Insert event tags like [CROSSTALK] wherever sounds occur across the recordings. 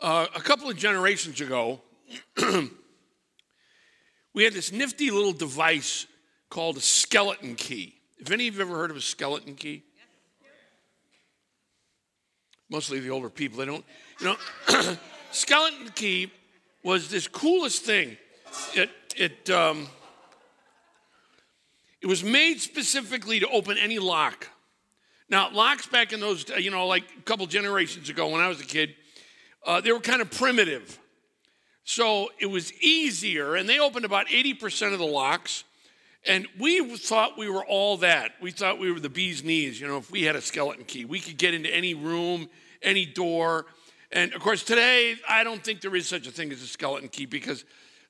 Uh, a couple of generations ago, [CLEARS THROAT] we had this nifty little device called a skeleton key. Have any of you ever heard of a skeleton key? Mostly the older people. They don't, you know. [CLEARS THROAT] skeleton key was this coolest thing. It, it, um, it was made specifically to open any lock. Now, locks back in those, you know, like a couple generations ago when I was a kid, uh, they were kind of primitive. So it was easier, and they opened about 80% of the locks. And we thought we were all that. We thought we were the bee's knees, you know, if we had a skeleton key. We could get into any room, any door. And of course, today, I don't think there is such a thing as a skeleton key because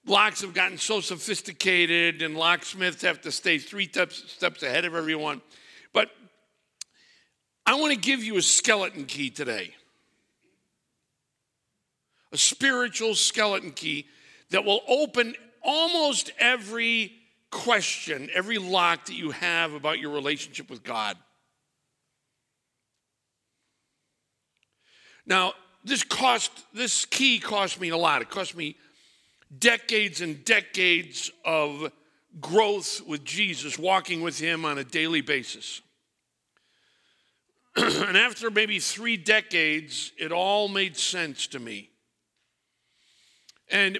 locks have gotten so sophisticated and locksmiths have to stay three steps, steps ahead of everyone. But I want to give you a skeleton key today a spiritual skeleton key that will open almost every question, every lock that you have about your relationship with God. Now, this cost this key cost me a lot. It cost me decades and decades of growth with Jesus, walking with him on a daily basis. [CLEARS THROAT] and after maybe 3 decades, it all made sense to me. And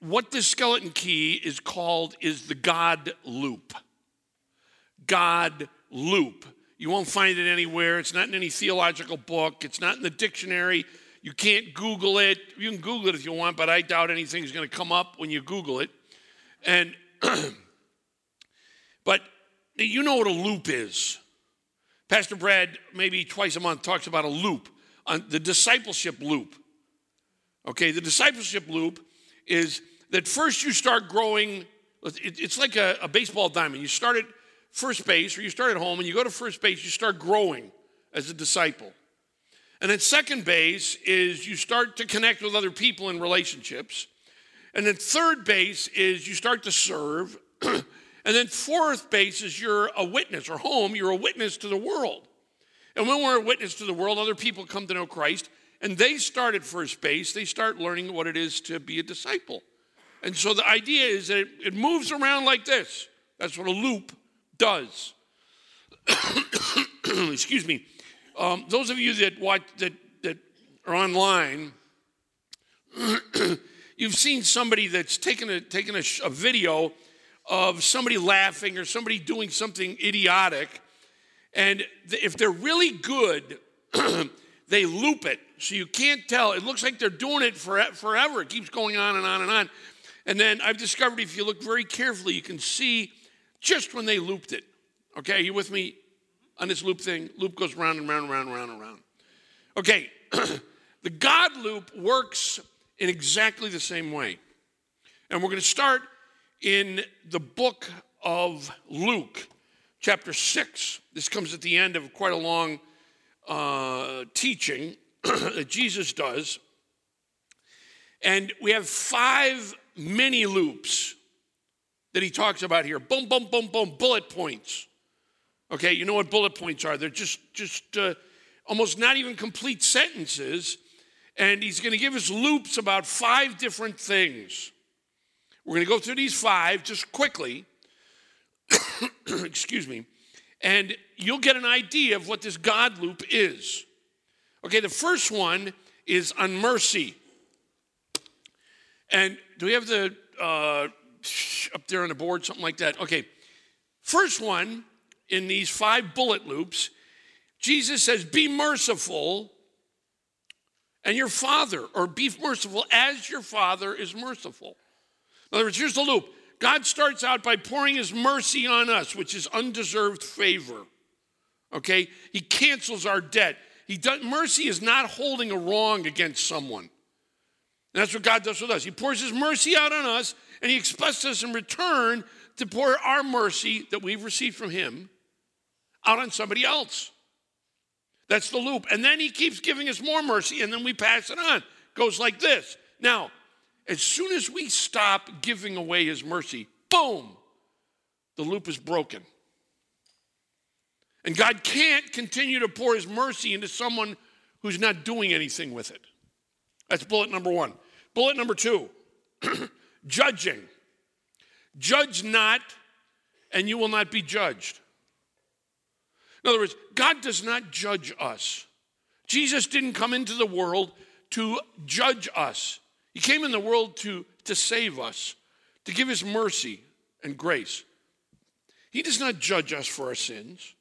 what this skeleton key is called is the God loop. God loop. You won't find it anywhere. It's not in any theological book. It's not in the dictionary. You can't Google it. You can Google it if you want, but I doubt anything's going to come up when you Google it. And, [CLEARS THROAT] but you know what a loop is. Pastor Brad, maybe twice a month, talks about a loop, the discipleship loop. Okay, the discipleship loop is that first you start growing, it's like a, a, baseball diamond. You start at first base or you start at home and you go to first base, you start growing as a disciple. And then second base is you start to connect with other people in relationships. And then third base is you start to serve. [CLEARS THROAT] and then fourth base is you're a witness, or home, you're a witness to the world. And when we're a witness to the world, other people come to know Christ. And they start at first base, they start learning what it is to be a disciple. And so the idea is that it, moves around like this. That's what a loop does. [COUGHS] Excuse me. Um, those of you that watch that that are online, [COUGHS] you've seen somebody that's taken a taken a, a video of somebody laughing or somebody doing something idiotic, and if they're really good, [COUGHS] they loop it so you can't tell. It looks like they're doing it for, forever. It keeps going on and on and on. And then I've discovered if you look very carefully, you can see just when they looped it. Okay, are you with me on this loop thing? Loop goes round and round and round and round and round. Okay, [CLEARS THROAT] the God loop works in exactly the same way. And we're going to start in the book of Luke, chapter 6. This comes at the end of quite a long uh, teaching [CLEARS THROAT] that Jesus does. And we have five mini loops that he talks about here. Boom, boom, boom, boom, bullet points. Okay, you know what bullet points are? They're just, just uh, almost not even complete sentences. And he's going to give us loops about five different things. We're going to go through these five just quickly. [COUGHS] Excuse me. And you'll get an idea of what this God loop is. Okay, the first one is on mercy. And do we have the uh, up there on the board, something like that? Okay, first one in these five bullet loops, Jesus says, Be merciful, and your father, or be merciful as your father is merciful. In other words, here's the loop God starts out by pouring his mercy on us, which is undeserved favor. Okay? He cancels our debt. He does, mercy is not holding a wrong against someone. And that's what God does with us. He pours his mercy out on us, and he expects us in return to pour our mercy that we've received from him out on somebody else. That's the loop. And then he keeps giving us more mercy, and then we pass it on. Goes like this. Now, as soon as we stop giving away his mercy, boom, the loop is broken. And God can't continue to pour his mercy into someone who's not doing anything with it. That's bullet number one. Bullet number two [CLEARS THROAT] judging. Judge not, and you will not be judged. In other words, God does not judge us. Jesus didn't come into the world to judge us, He came in the world to, to save us, to give His mercy and grace. He does not judge us for our sins,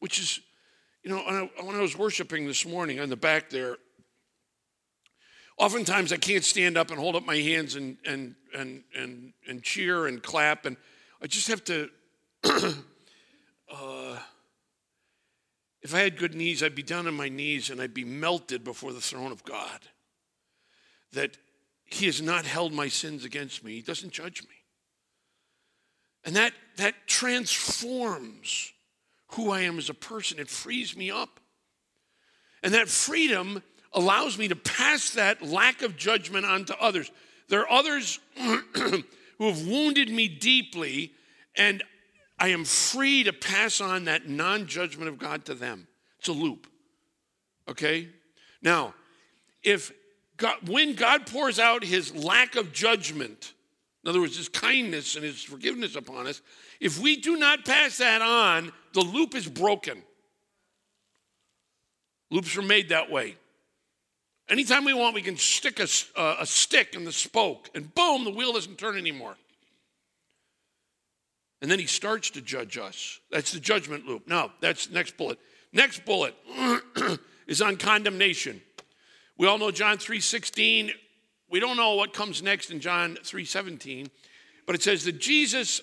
which is, you know, when I was worshiping this morning on the back there, oftentimes I can't stand up and hold up my hands and, and, and, and, and cheer and clap, and I just have to. [CLEARS THROAT] uh, if I had good knees, I'd be down on my knees and I'd be melted before the throne of God. That He has not held my sins against me, He doesn't judge me. And that, that transforms who I am as a person, it frees me up. And that freedom allows me to pass that lack of judgment on to others. There are others [CLEARS THROAT] who have wounded me deeply, and I am free to pass on that non judgment of God to them. It's a loop. Okay? Now, if God, when God pours out his lack of judgment, in other words, his kindness and his forgiveness upon us, if we do not pass that on, the loop is broken. Loops are made that way. Anytime we want, we can stick a, uh, a stick in the spoke, and boom, the wheel doesn't turn anymore. And then he starts to judge us. That's the judgment loop. Now, that's next bullet. Next bullet [CLEARS THROAT] is on condemnation. We all know John 3:16. We don't know what comes next in John 3:17, but it says that Jesus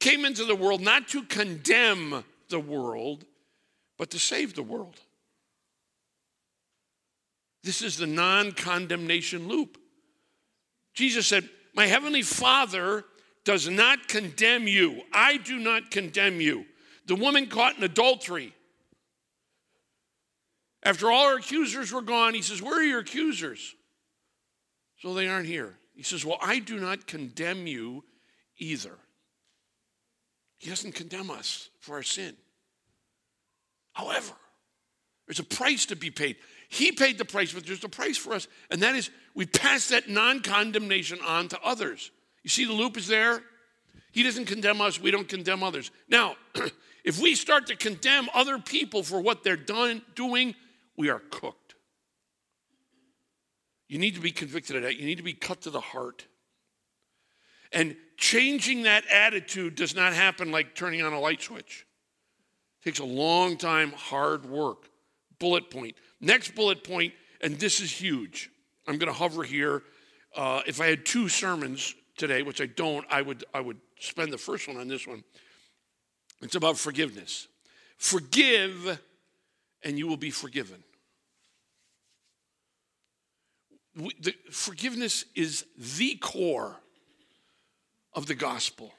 came into the world not to condemn the world, but to save the world. This is the non-condemnation loop. Jesus said, "My heavenly Father does not condemn you. I do not condemn you. The woman caught in adultery. After all her accusers were gone, he says, Where are your accusers? So they aren't here. He says, Well, I do not condemn you either. He doesn't condemn us for our sin. However, there's a price to be paid. He paid the price, but there's a price for us, and that is we pass that non condemnation on to others. You see, the loop is there. He doesn't condemn us, we don't condemn others. Now, [CLEARS THROAT] if we start to condemn other people for what they're done, doing, we are cooked. You need to be convicted of that. You need to be cut to the heart. And changing that attitude does not happen like turning on a light switch. It takes a long time, hard work. Bullet point. Next bullet point, and this is huge. I'm going to hover here. Uh, if I had two sermons today, which I don't, I would, I would spend the first one on this one. It's about forgiveness. Forgive, and you will be forgiven. The, forgiveness is the core of the gospel.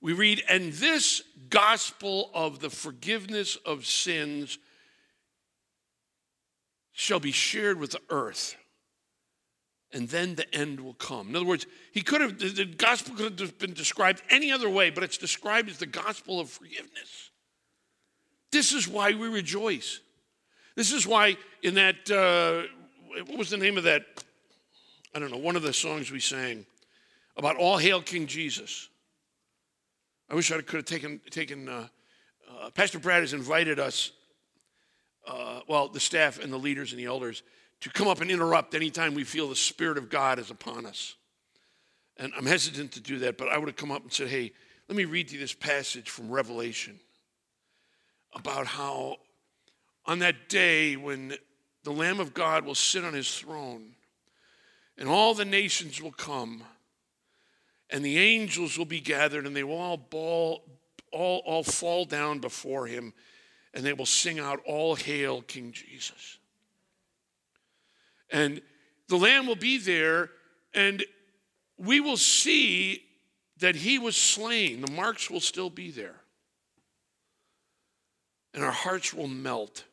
We read, and this gospel of the forgiveness of sins shall be shared with the earth and then the end will come. In other words, he could have, the gospel could have been described any other way, but it's described as the gospel of forgiveness. This is why we rejoice. This is why, in that, uh, what was the name of that? I don't know, one of the songs we sang about All Hail King Jesus. I wish I could have taken, taken uh, uh, Pastor Brad has invited us, uh, well, the staff and the leaders and the elders, to come up and interrupt anytime we feel the Spirit of God is upon us. And I'm hesitant to do that, but I would have come up and said, hey, let me read you this passage from Revelation about how on that day when the Lamb of God will sit on his throne and all the nations will come and the angels will be gathered and they will all, ball, all, all fall down before him and they will sing out, All hail King Jesus. And the Lamb will be there, and we will see that he was slain. The marks will still be there. And our hearts will melt.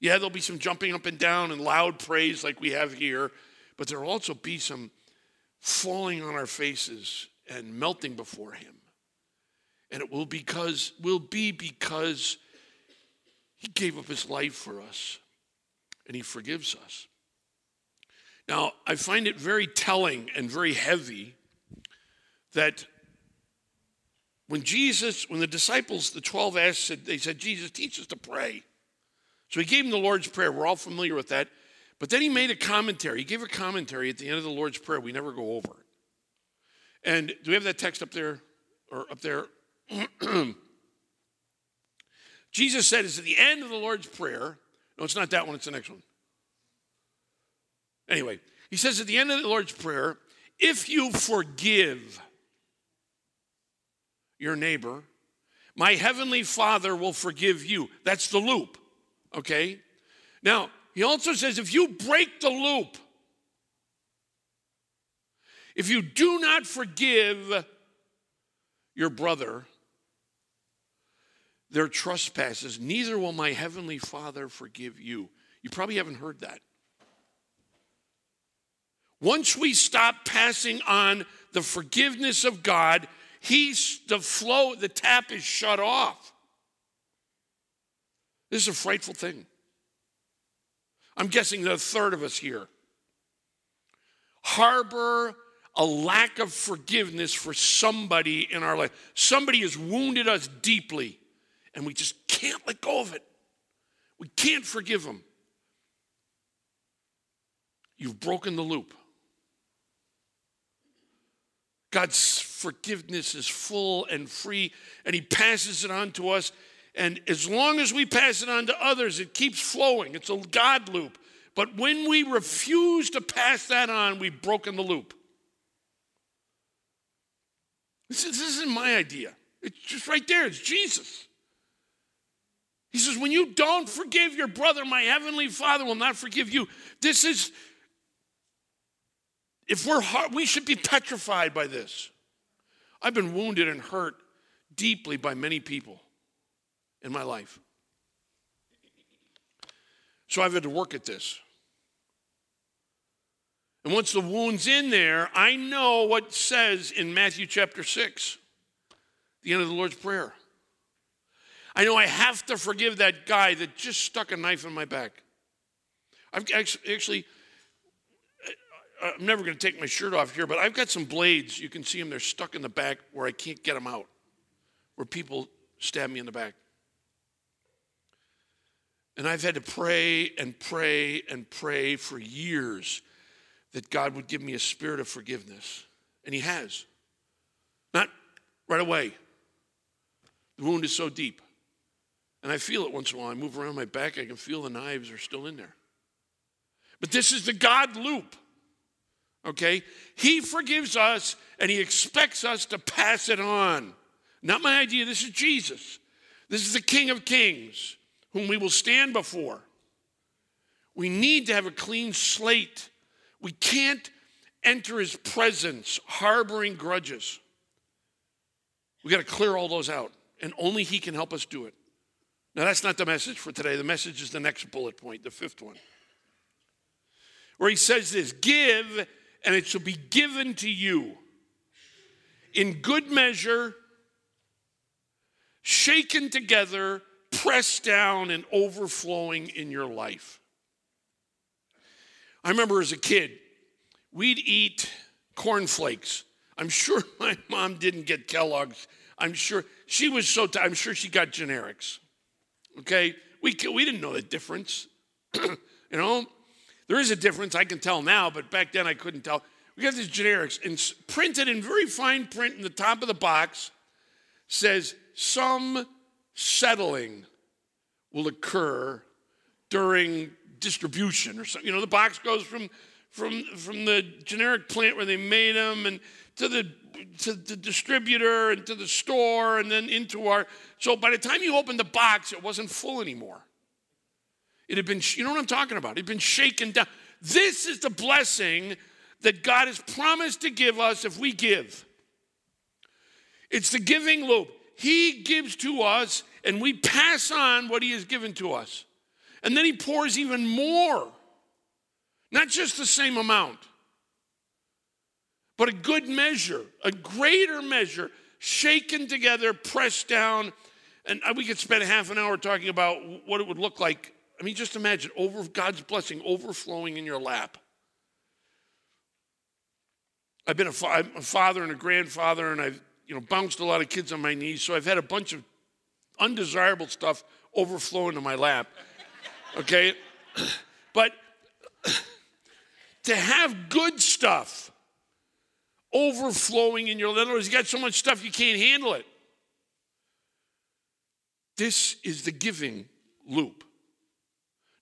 Yeah, there'll be some jumping up and down and loud praise like we have here, but there'll also be some falling on our faces and melting before him. And it will because will be because he gave up his life for us and he forgives us. Now, I find it very telling and very heavy that when Jesus, when the disciples, the 12 asked, they said, Jesus, teach us to pray. So he gave him the Lord's Prayer. We're all familiar with that. But then he made a commentary. He gave a commentary at the end of the Lord's Prayer. We never go over it. And do we have that text up there? Or up there? [CLEARS THROAT] Jesus said, it's at the end of the Lord's Prayer. No, it's not that one, it's the next one. Anyway, he says at the end of the Lord's Prayer, if you forgive your neighbor, my heavenly Father will forgive you. That's the loop, okay? Now, he also says if you break the loop, if you do not forgive your brother their trespasses, neither will my heavenly Father forgive you. You probably haven't heard that. Once we stop passing on the forgiveness of God, he's the flow, the tap is shut off. This is a frightful thing. I'm guessing that a third of us here harbor a lack of forgiveness for somebody in our life. Somebody has wounded us deeply, and we just can't let go of it. We can't forgive them. You've broken the loop. God's forgiveness is full and free, and He passes it on to us and as long as we pass it on to others, it keeps flowing. It's a God loop. But when we refuse to pass that on, we've broken the loop. This, is, this isn't my idea. It's just right there. It's Jesus. He says, When you don't forgive your brother, my heavenly Father will not forgive you. This is, if we're hard, we should be petrified by this. I've been wounded and hurt deeply by many people in my life. So I've had to work at this. And once the wound's in there, I know what says in Matthew chapter 6, the end of the Lord's Prayer. I know I have to forgive that guy that just stuck a knife in my back. I've actually, I'm never going to take my shirt off here, but I've got some blades. You can see them, they're stuck in the back where I can't get them out, where people stab me in the back. And I've had to pray and pray and pray for years that God would give me a spirit of forgiveness. And He has. Not right away. The wound is so deep. And I feel it once in a while. I move around my back, I can feel the knives are still in there. But this is the God loop. Okay? He forgives us and He expects us to pass it on. Not my idea, this is Jesus. This is the King of Kings whom we will stand before. We need to have a clean slate. We can't enter his presence harboring grudges. We got to clear all those out, and only he can help us do it. Now, that's not the message for today. The message is the next bullet point, the fifth one, where he says this Give, and it shall be given to you in good measure, shaken together, pressed down and overflowing in your life. I remember as a kid, we'd eat cornflakes. I'm sure [LAUGHS] my mom didn't get Kellogg's. I'm sure she was so, i I'm sure she got generics. Okay? We, we didn't know the difference. [CLEARS THROAT] you know? There is a difference, I can tell now, but back then I couldn't tell. We got these generics, and printed in very fine print in the top of the box says, Some settling will occur during distribution or something. You know, the box goes from from from the generic plant where they made them and to the to the distributor and to the store and then into our so by the time you opened the box it wasn't full anymore. It had been you know what i'm talking about? It had been shaken down. This is the blessing that god has promised to give us if we give. It's the giving loop he gives to us and we pass on what He has given to us. And then He pours even more, not just the same amount, but a good measure, a greater measure, shaken together, pressed down. And we could spend half an hour talking about what it would look like. I mean, just imagine over God's blessing overflowing in your lap. I've been a, fa- a father and a grandfather, and I've you know bounced a lot of kids on my knees, so I've had a bunch of undesirable stuff overflow into my lap. Okay, [CLEARS THROAT] but to have good stuff overflowing in your in other words, you got so much stuff you can't handle it. This is the giving loop.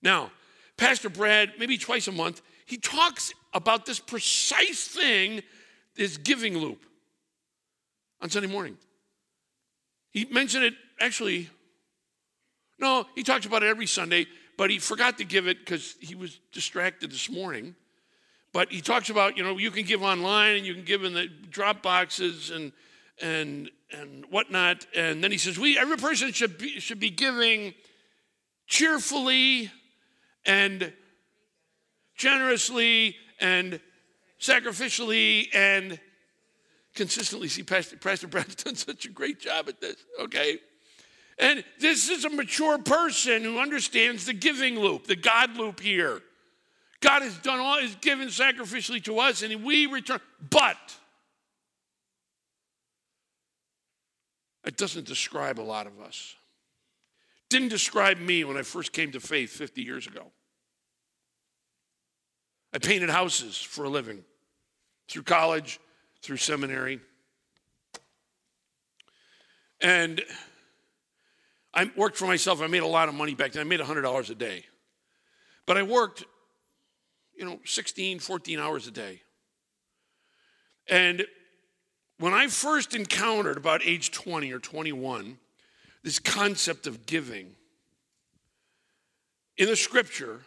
Now, Pastor Brad, maybe twice a month, he talks about this precise thing, this giving loop, on Sunday morning. He mentioned it actually, no, he talks about it every Sunday, but he forgot to give it because he was distracted this morning. But he talks about, you know, you can give online and you can give in the drop boxes and and and whatnot. And then he says, we every person should be should be giving cheerfully and generously and sacrificially and consistently. See, Pastor, Pastor Brad's [LAUGHS] done such a great job at this, okay? And this is a mature person who understands the giving loop, the God loop here. God has done all, is given sacrificially to us, and we return. But it doesn't describe a lot of us. Didn't describe me when I first came to faith 50 years ago. I painted houses for a living through college, through seminary. And I worked for myself. I made a lot of money back then. I made $100 a day. But I worked, you know, 16, 14 hours a day. And when I first encountered about age 20 or 21 this concept of giving in the scripture,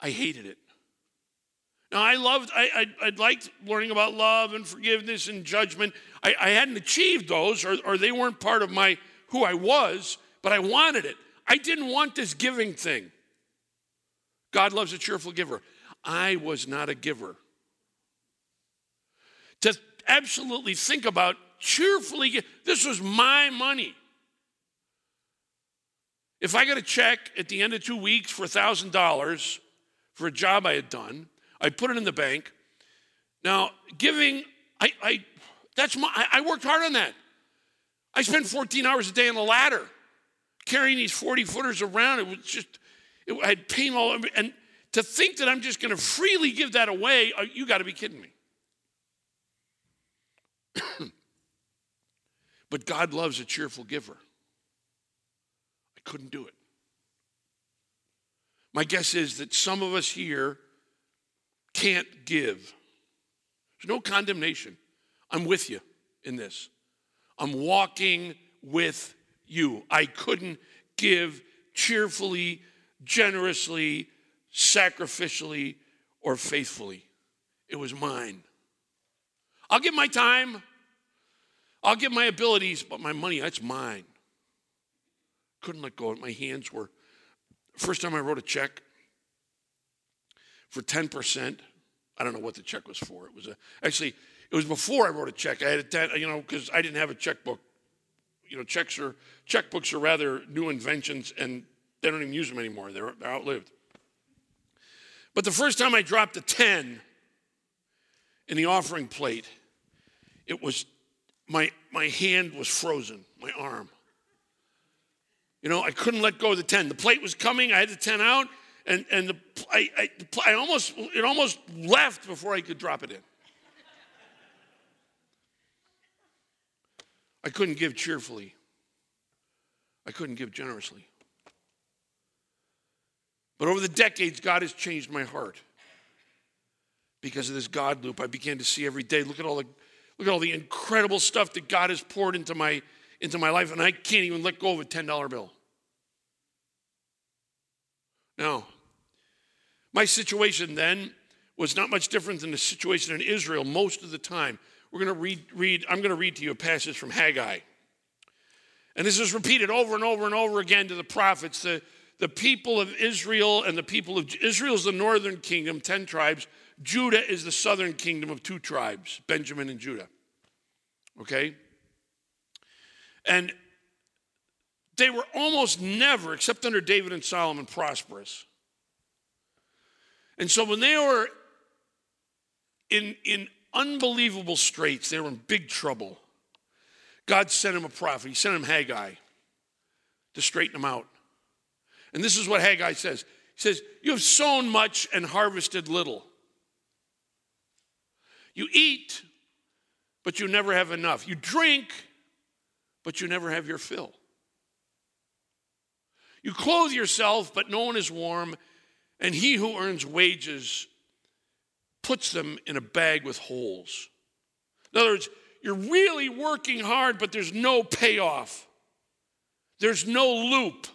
I hated it. Now, I loved, I, I, I, liked learning about love and forgiveness and judgment. I, I hadn't achieved those, or, or they weren't part of my who I was, but I wanted it. I didn't want this giving thing. God loves a cheerful giver. I was not a giver. To absolutely think about cheerfully, this was my money. If I got a check at the end of two weeks for $1,000 for a job I had done, I put it in the bank. Now, giving, I, I that's my, I, I worked hard on that. I spent 14 hours a day on the ladder carrying these 40 footers around. It was just, it, I had pain all over. And to think that I'm just going to freely give that away, uh, you got to be kidding me. [COUGHS] but God loves a cheerful giver. I couldn't do it. My guess is that some of us here can't give. There's no condemnation. I'm with you in this. I'm walking with you. I couldn't give cheerfully, generously, sacrificially, or faithfully. It was mine. I'll give my time, I'll give my abilities, but my money, that's mine. Couldn't let go. My hands were. First time I wrote a check, for 10%. I don't know what the check was for. It was a, actually, it was before I wrote a check. I had a 10, you know, because I didn't have a checkbook. You know, checks are, checkbooks are rather new inventions and they don't even use them anymore. They're, they're outlived. But the first time I dropped a 10 in the offering plate, it was, my, my hand was frozen, my arm. You know, I couldn't let go of the 10. The plate was coming, I had the 10 out, and, and the, I, I, I almost, it almost left before I could drop it in. I couldn't give cheerfully. I couldn't give generously. But over the decades, God has changed my heart. Because of this God loop, I began to see every day. Look at all the, look at all the incredible stuff that God has poured into my, into my life, and I can't even let go of a $10 bill. Now, my situation then was not much different than the situation in Israel most of the time. We're going to read, read I'm going to read to you a passage from Haggai. And this is repeated over and over and over again to the prophets. The, the people of Israel and the people of Israel is the northern kingdom, 10 tribes. Judah is the southern kingdom of two tribes, Benjamin and Judah. Okay? And they were almost never, except under David and Solomon, prosperous. And so when they were in, in unbelievable straits. They were in big trouble. God sent him a prophet. He sent him Haggai to straighten them out. And this is what Haggai says He says, You have sown much and harvested little. You eat, but you never have enough. You drink, but you never have your fill. You clothe yourself, but no one is warm, and he who earns wages puts them in a bag with holes. In other words, you're really working hard, but there's no payoff. There's no loop.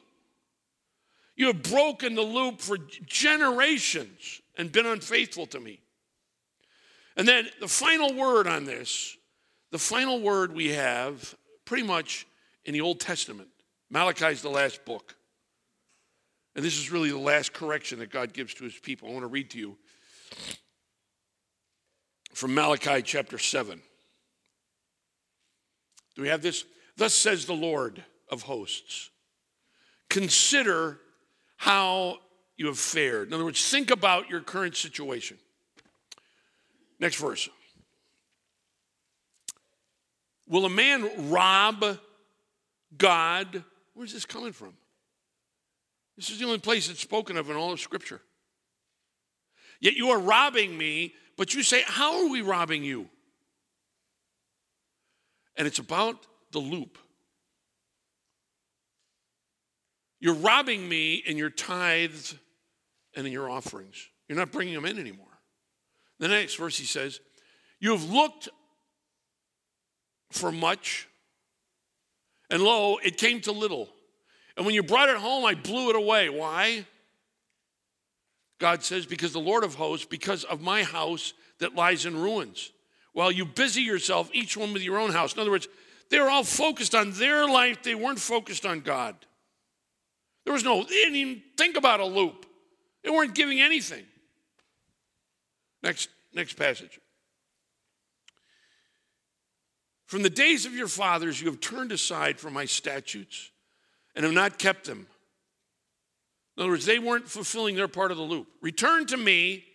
You have broken the loop for generations and been unfaithful to me. And then the final word on this, the final word we have pretty much in the Old Testament. Malachi is the last book. And this is really the last correction that God gives to his people. I want to read to you from Malachi chapter 7. Do we have this? Thus says the Lord of hosts Consider how you have fared. In other words, think about your current situation. Next verse. Will a man rob God? Where's this coming from? This is the only place it's spoken of in all of Scripture. Yet you are robbing me, but you say, How are we robbing you? And it's about the loop. You're robbing me in your tithes and in your offerings. You're not bringing them in anymore. The next verse he says, You have looked for much, and lo, it came to little. And when you brought it home, I blew it away. Why? God says, Because the Lord of hosts, because of my house that lies in ruins. While you busy yourself, each one with your own house. In other words, they were all focused on their life, they weren't focused on God. There was no, they didn't even think about a loop. They weren't giving anything. Next, next passage. From the days of your fathers, you have turned aside from my statutes and have not kept them. In other words, they weren't fulfilling their part of the loop. Return to me,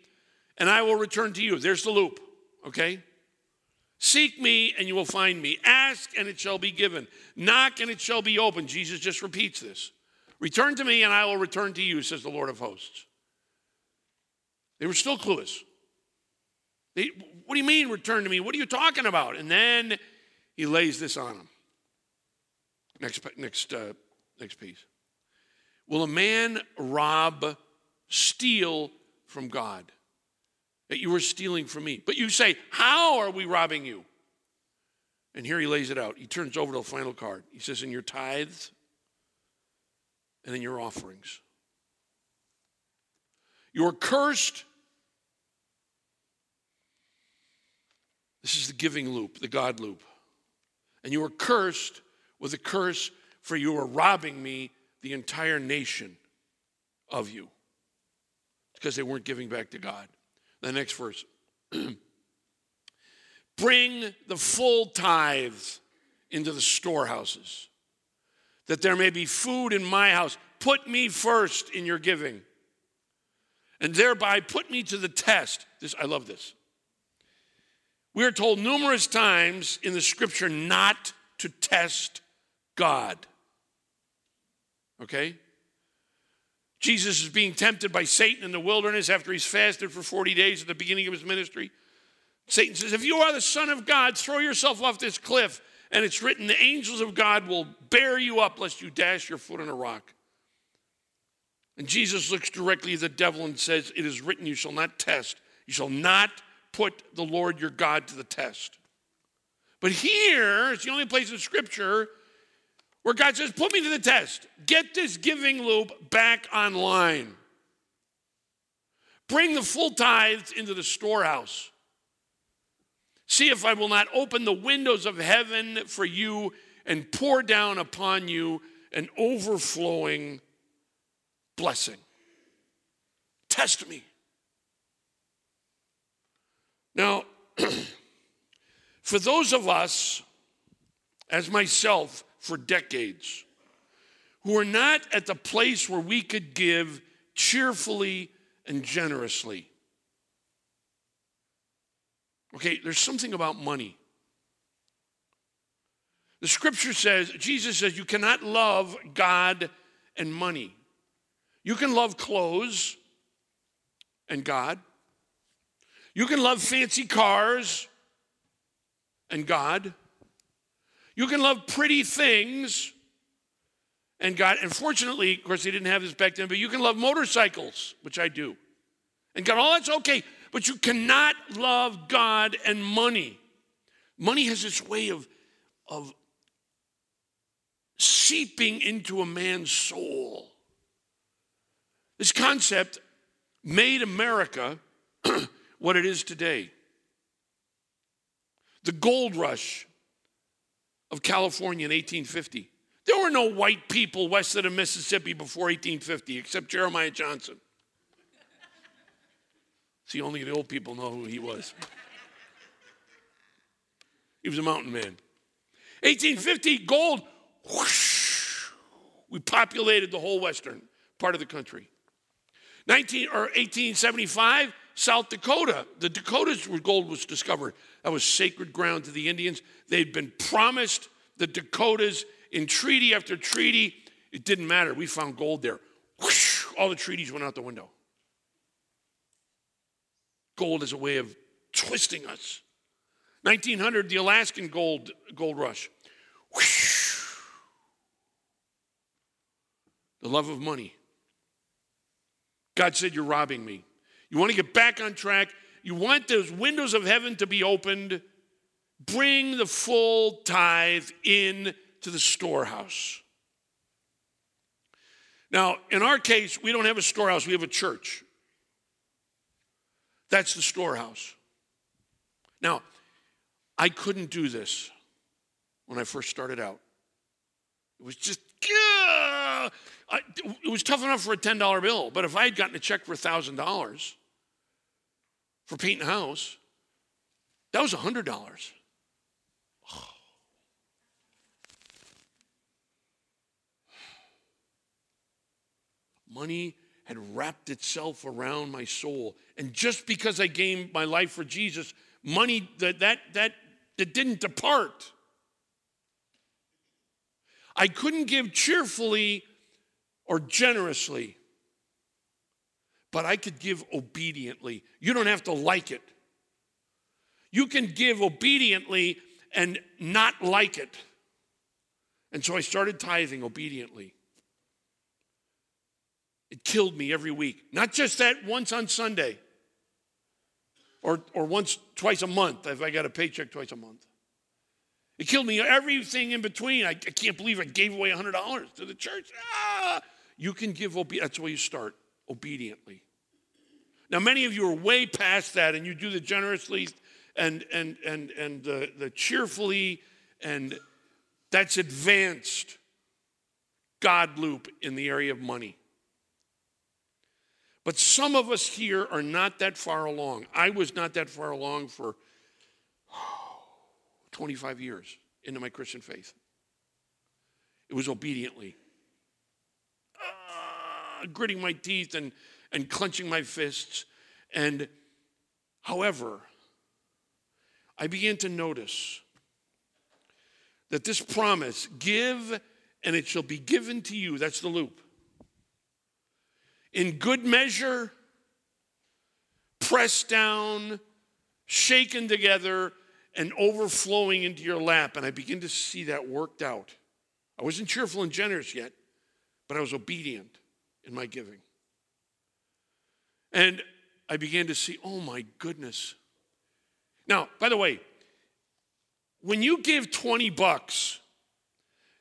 and I will return to you. There's the loop, okay? Seek me, and you will find me. Ask, and it shall be given. Knock, and it shall be opened. Jesus just repeats this. Return to me, and I will return to you, says the Lord of hosts. They were still clueless. They, what do you mean, return to me? What are you talking about? And then he lays this on them. Next, next, uh, next piece. Will a man rob, steal from God? That you were stealing from me. But you say, How are we robbing you? And here he lays it out. He turns over to the final card. He says, In your tithes and in your offerings. You're cursed. This is the giving loop, the God loop. And you are cursed with a curse, for you are robbing me, the entire nation, of you. Because they weren't giving back to God. The next verse. [CLEARS THROAT] Bring the full tithes into the storehouses that there may be food in my house. Put me first in your giving, and thereby put me to the test. This, I love this. We are told numerous times in the scripture not to test God. Okay? Jesus is being tempted by Satan in the wilderness after he's fasted for 40 days at the beginning of his ministry. Satan says, If you are the Son of God, throw yourself off this cliff. And it's written, the angels of God will bear you up lest you dash your foot on a rock. And Jesus looks directly at the devil and says, It is written, you shall not test. You shall not put the Lord your God to the test. But here, it's the only place in Scripture where God says, Put me to the test. Get this giving loop back online. Bring the full tithes into the storehouse. See if I will not open the windows of heaven for you and pour down upon you an overflowing blessing. Test me. Now, [CLEARS THROAT] for those of us, as myself, for decades, who are not at the place where we could give cheerfully and generously, Okay, there's something about money. The scripture says, Jesus says, you cannot love God and money. You can love clothes and God. You can love fancy cars and God. You can love pretty things and God. And fortunately, of course, he didn't have this back then, but you can love motorcycles, which I do. And God, all that's okay, but you cannot love God and money. Money has this way of, of seeping into a man's soul. This concept made America [CLEARS THROAT] what it is today. The gold rush of California in 1850. There were no white people west of the Mississippi before 1850 except Jeremiah Johnson. See, only the old people know who he was. He was a mountain man. 1850, gold, whoosh, we populated the whole western part of the country. 19 or 1875, South Dakota, the Dakotas where gold was discovered. That was sacred ground to the Indians. They'd been promised the Dakotas in treaty after treaty. It didn't matter. We found gold there. Whoosh, all the treaties went out the window. Gold is a way of twisting us. 1900, the Alaskan gold, gold rush. Whoosh. The love of money. God said, You're robbing me. You want to get back on track? You want those windows of heaven to be opened? Bring the full tithe in to the storehouse. Now, in our case, we don't have a storehouse, we have a church. That's the storehouse. Now, I couldn't do this when I first started out. It was just, I, it was tough enough for a $10 bill, but if I had gotten a check for $1,000 for painting a house, that was $100. [SIGHS] Money had wrapped itself around my soul. And just because I gave my life for Jesus, money that that that, that didn't depart. I couldn't give cheerfully or generously, but I could give obediently. You don't have to like it. You can give obediently and not like it. And so I started tithing obediently. It killed me every week. Not just that once on Sunday or, or once, twice a month if I got a paycheck twice a month. It killed me everything in between. I, I can't believe I gave away $100 to the church. Ah! You can give, obe- that's where you start, obediently. Now, many of you are way past that and you do the generously and, and, and, and the, the cheerfully, and that's advanced God loop in the area of money. But some of us here are not that far along. I was not that far along for oh, [SIGHS] 25 years into my Christian faith. It was obediently. Gritting my teeth and, and clenching my fists. And however, I began to notice that this promise, give and it shall be given to you, that's the loop in good measure, pressed down, shaken together, and overflowing into your lap. And I begin to see that worked out. I wasn't cheerful and generous yet, but I was obedient in my giving. And I began to see, oh my goodness. Now, by the way, when you give 20 bucks,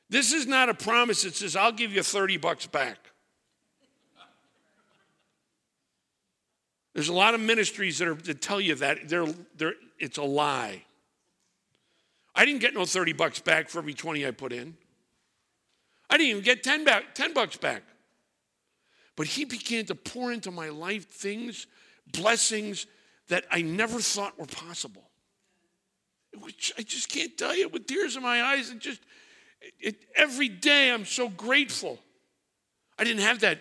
this is not a promise that says, I'll give you 30 bucks back. There's a lot of ministries that, are, that tell you that. They're, they're, it's a lie. I didn't get no 30 bucks back for every 20 I put in. I didn't even get 10, back, 10 bucks back. But he began to pour into my life things, blessings that I never thought were possible. Which I just can't tell you with tears in my eyes and just it, it, every day I'm so grateful. I didn't have that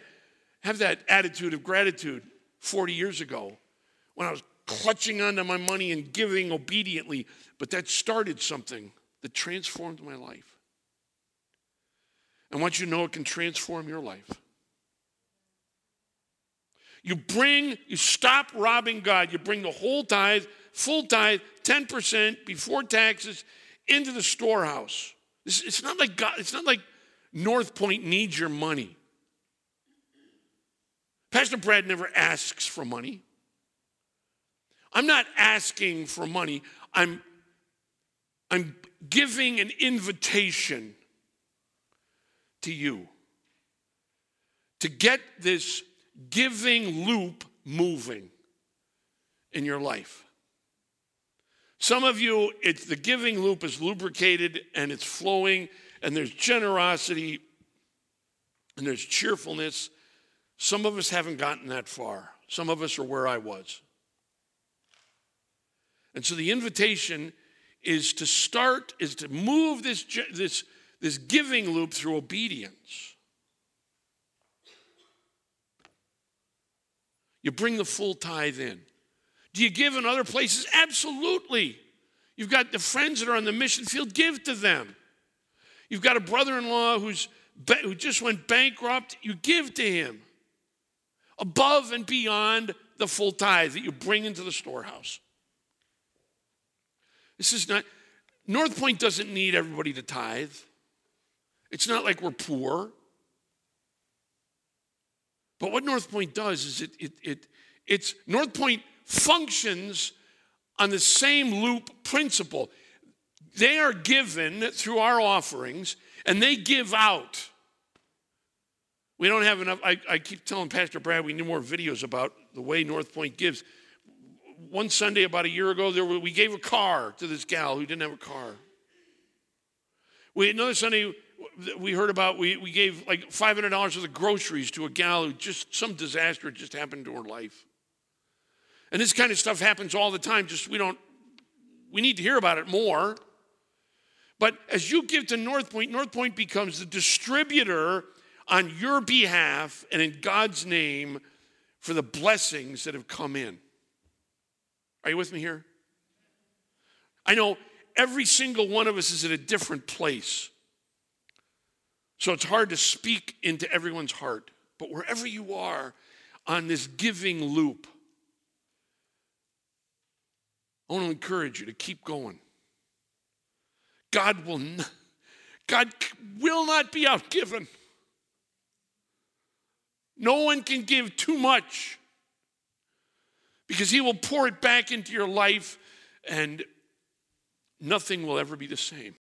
have that attitude of gratitude 40 years ago when I was clutching onto my money and giving obediently, but that started something that transformed my life. I want you to know it can transform your life. You bring, you stop robbing God. You bring the whole tithe, full tithe, 10% before taxes into the storehouse. It's, it's not like God, it's not like North Point needs your money. Pastor Brad never asks for money. I'm not asking for money. I'm, I'm giving an invitation to you to get this giving loop moving in your life. Some of you, it's the giving loop is lubricated and it's flowing, and there's generosity and there's cheerfulness. Some of us haven't gotten that far. Some of us are where I was. And so the invitation is to start, is to move this, this, this giving loop through obedience. You bring the full tithe in. Do you give in other places? Absolutely. You've got the friends that are on the mission field, give to them. You've got a brother in law who's, who just went bankrupt, you give to him above and beyond the full tithe that you bring into the storehouse. This is not, North Point doesn't need everybody to tithe. It's not like we're poor. But what North Point does is it, it, it it's North Point functions on the same loop principle. They are given through our offerings and they give out. We don't have enough. I, I keep telling Pastor Brad we need more videos about the way North Point gives. One Sunday about a year ago, there were, we gave a car to this gal who didn't have a car. We, another Sunday, we heard about we, we gave like $500 worth of groceries to a gal who just some disaster just happened to her life. And this kind of stuff happens all the time just we don't we need to hear about it more. But as you give to north point north point becomes the distributor on your behalf and in god's name for the blessings that have come in. Are you with me here? I know every single one of us is at a different place so it's hard to speak into everyone's heart. But wherever you are on this giving loop, I want to encourage you to keep going. God will not, God will not be outgiven. No one can give too much because he will pour it back into your life and nothing will ever be the same.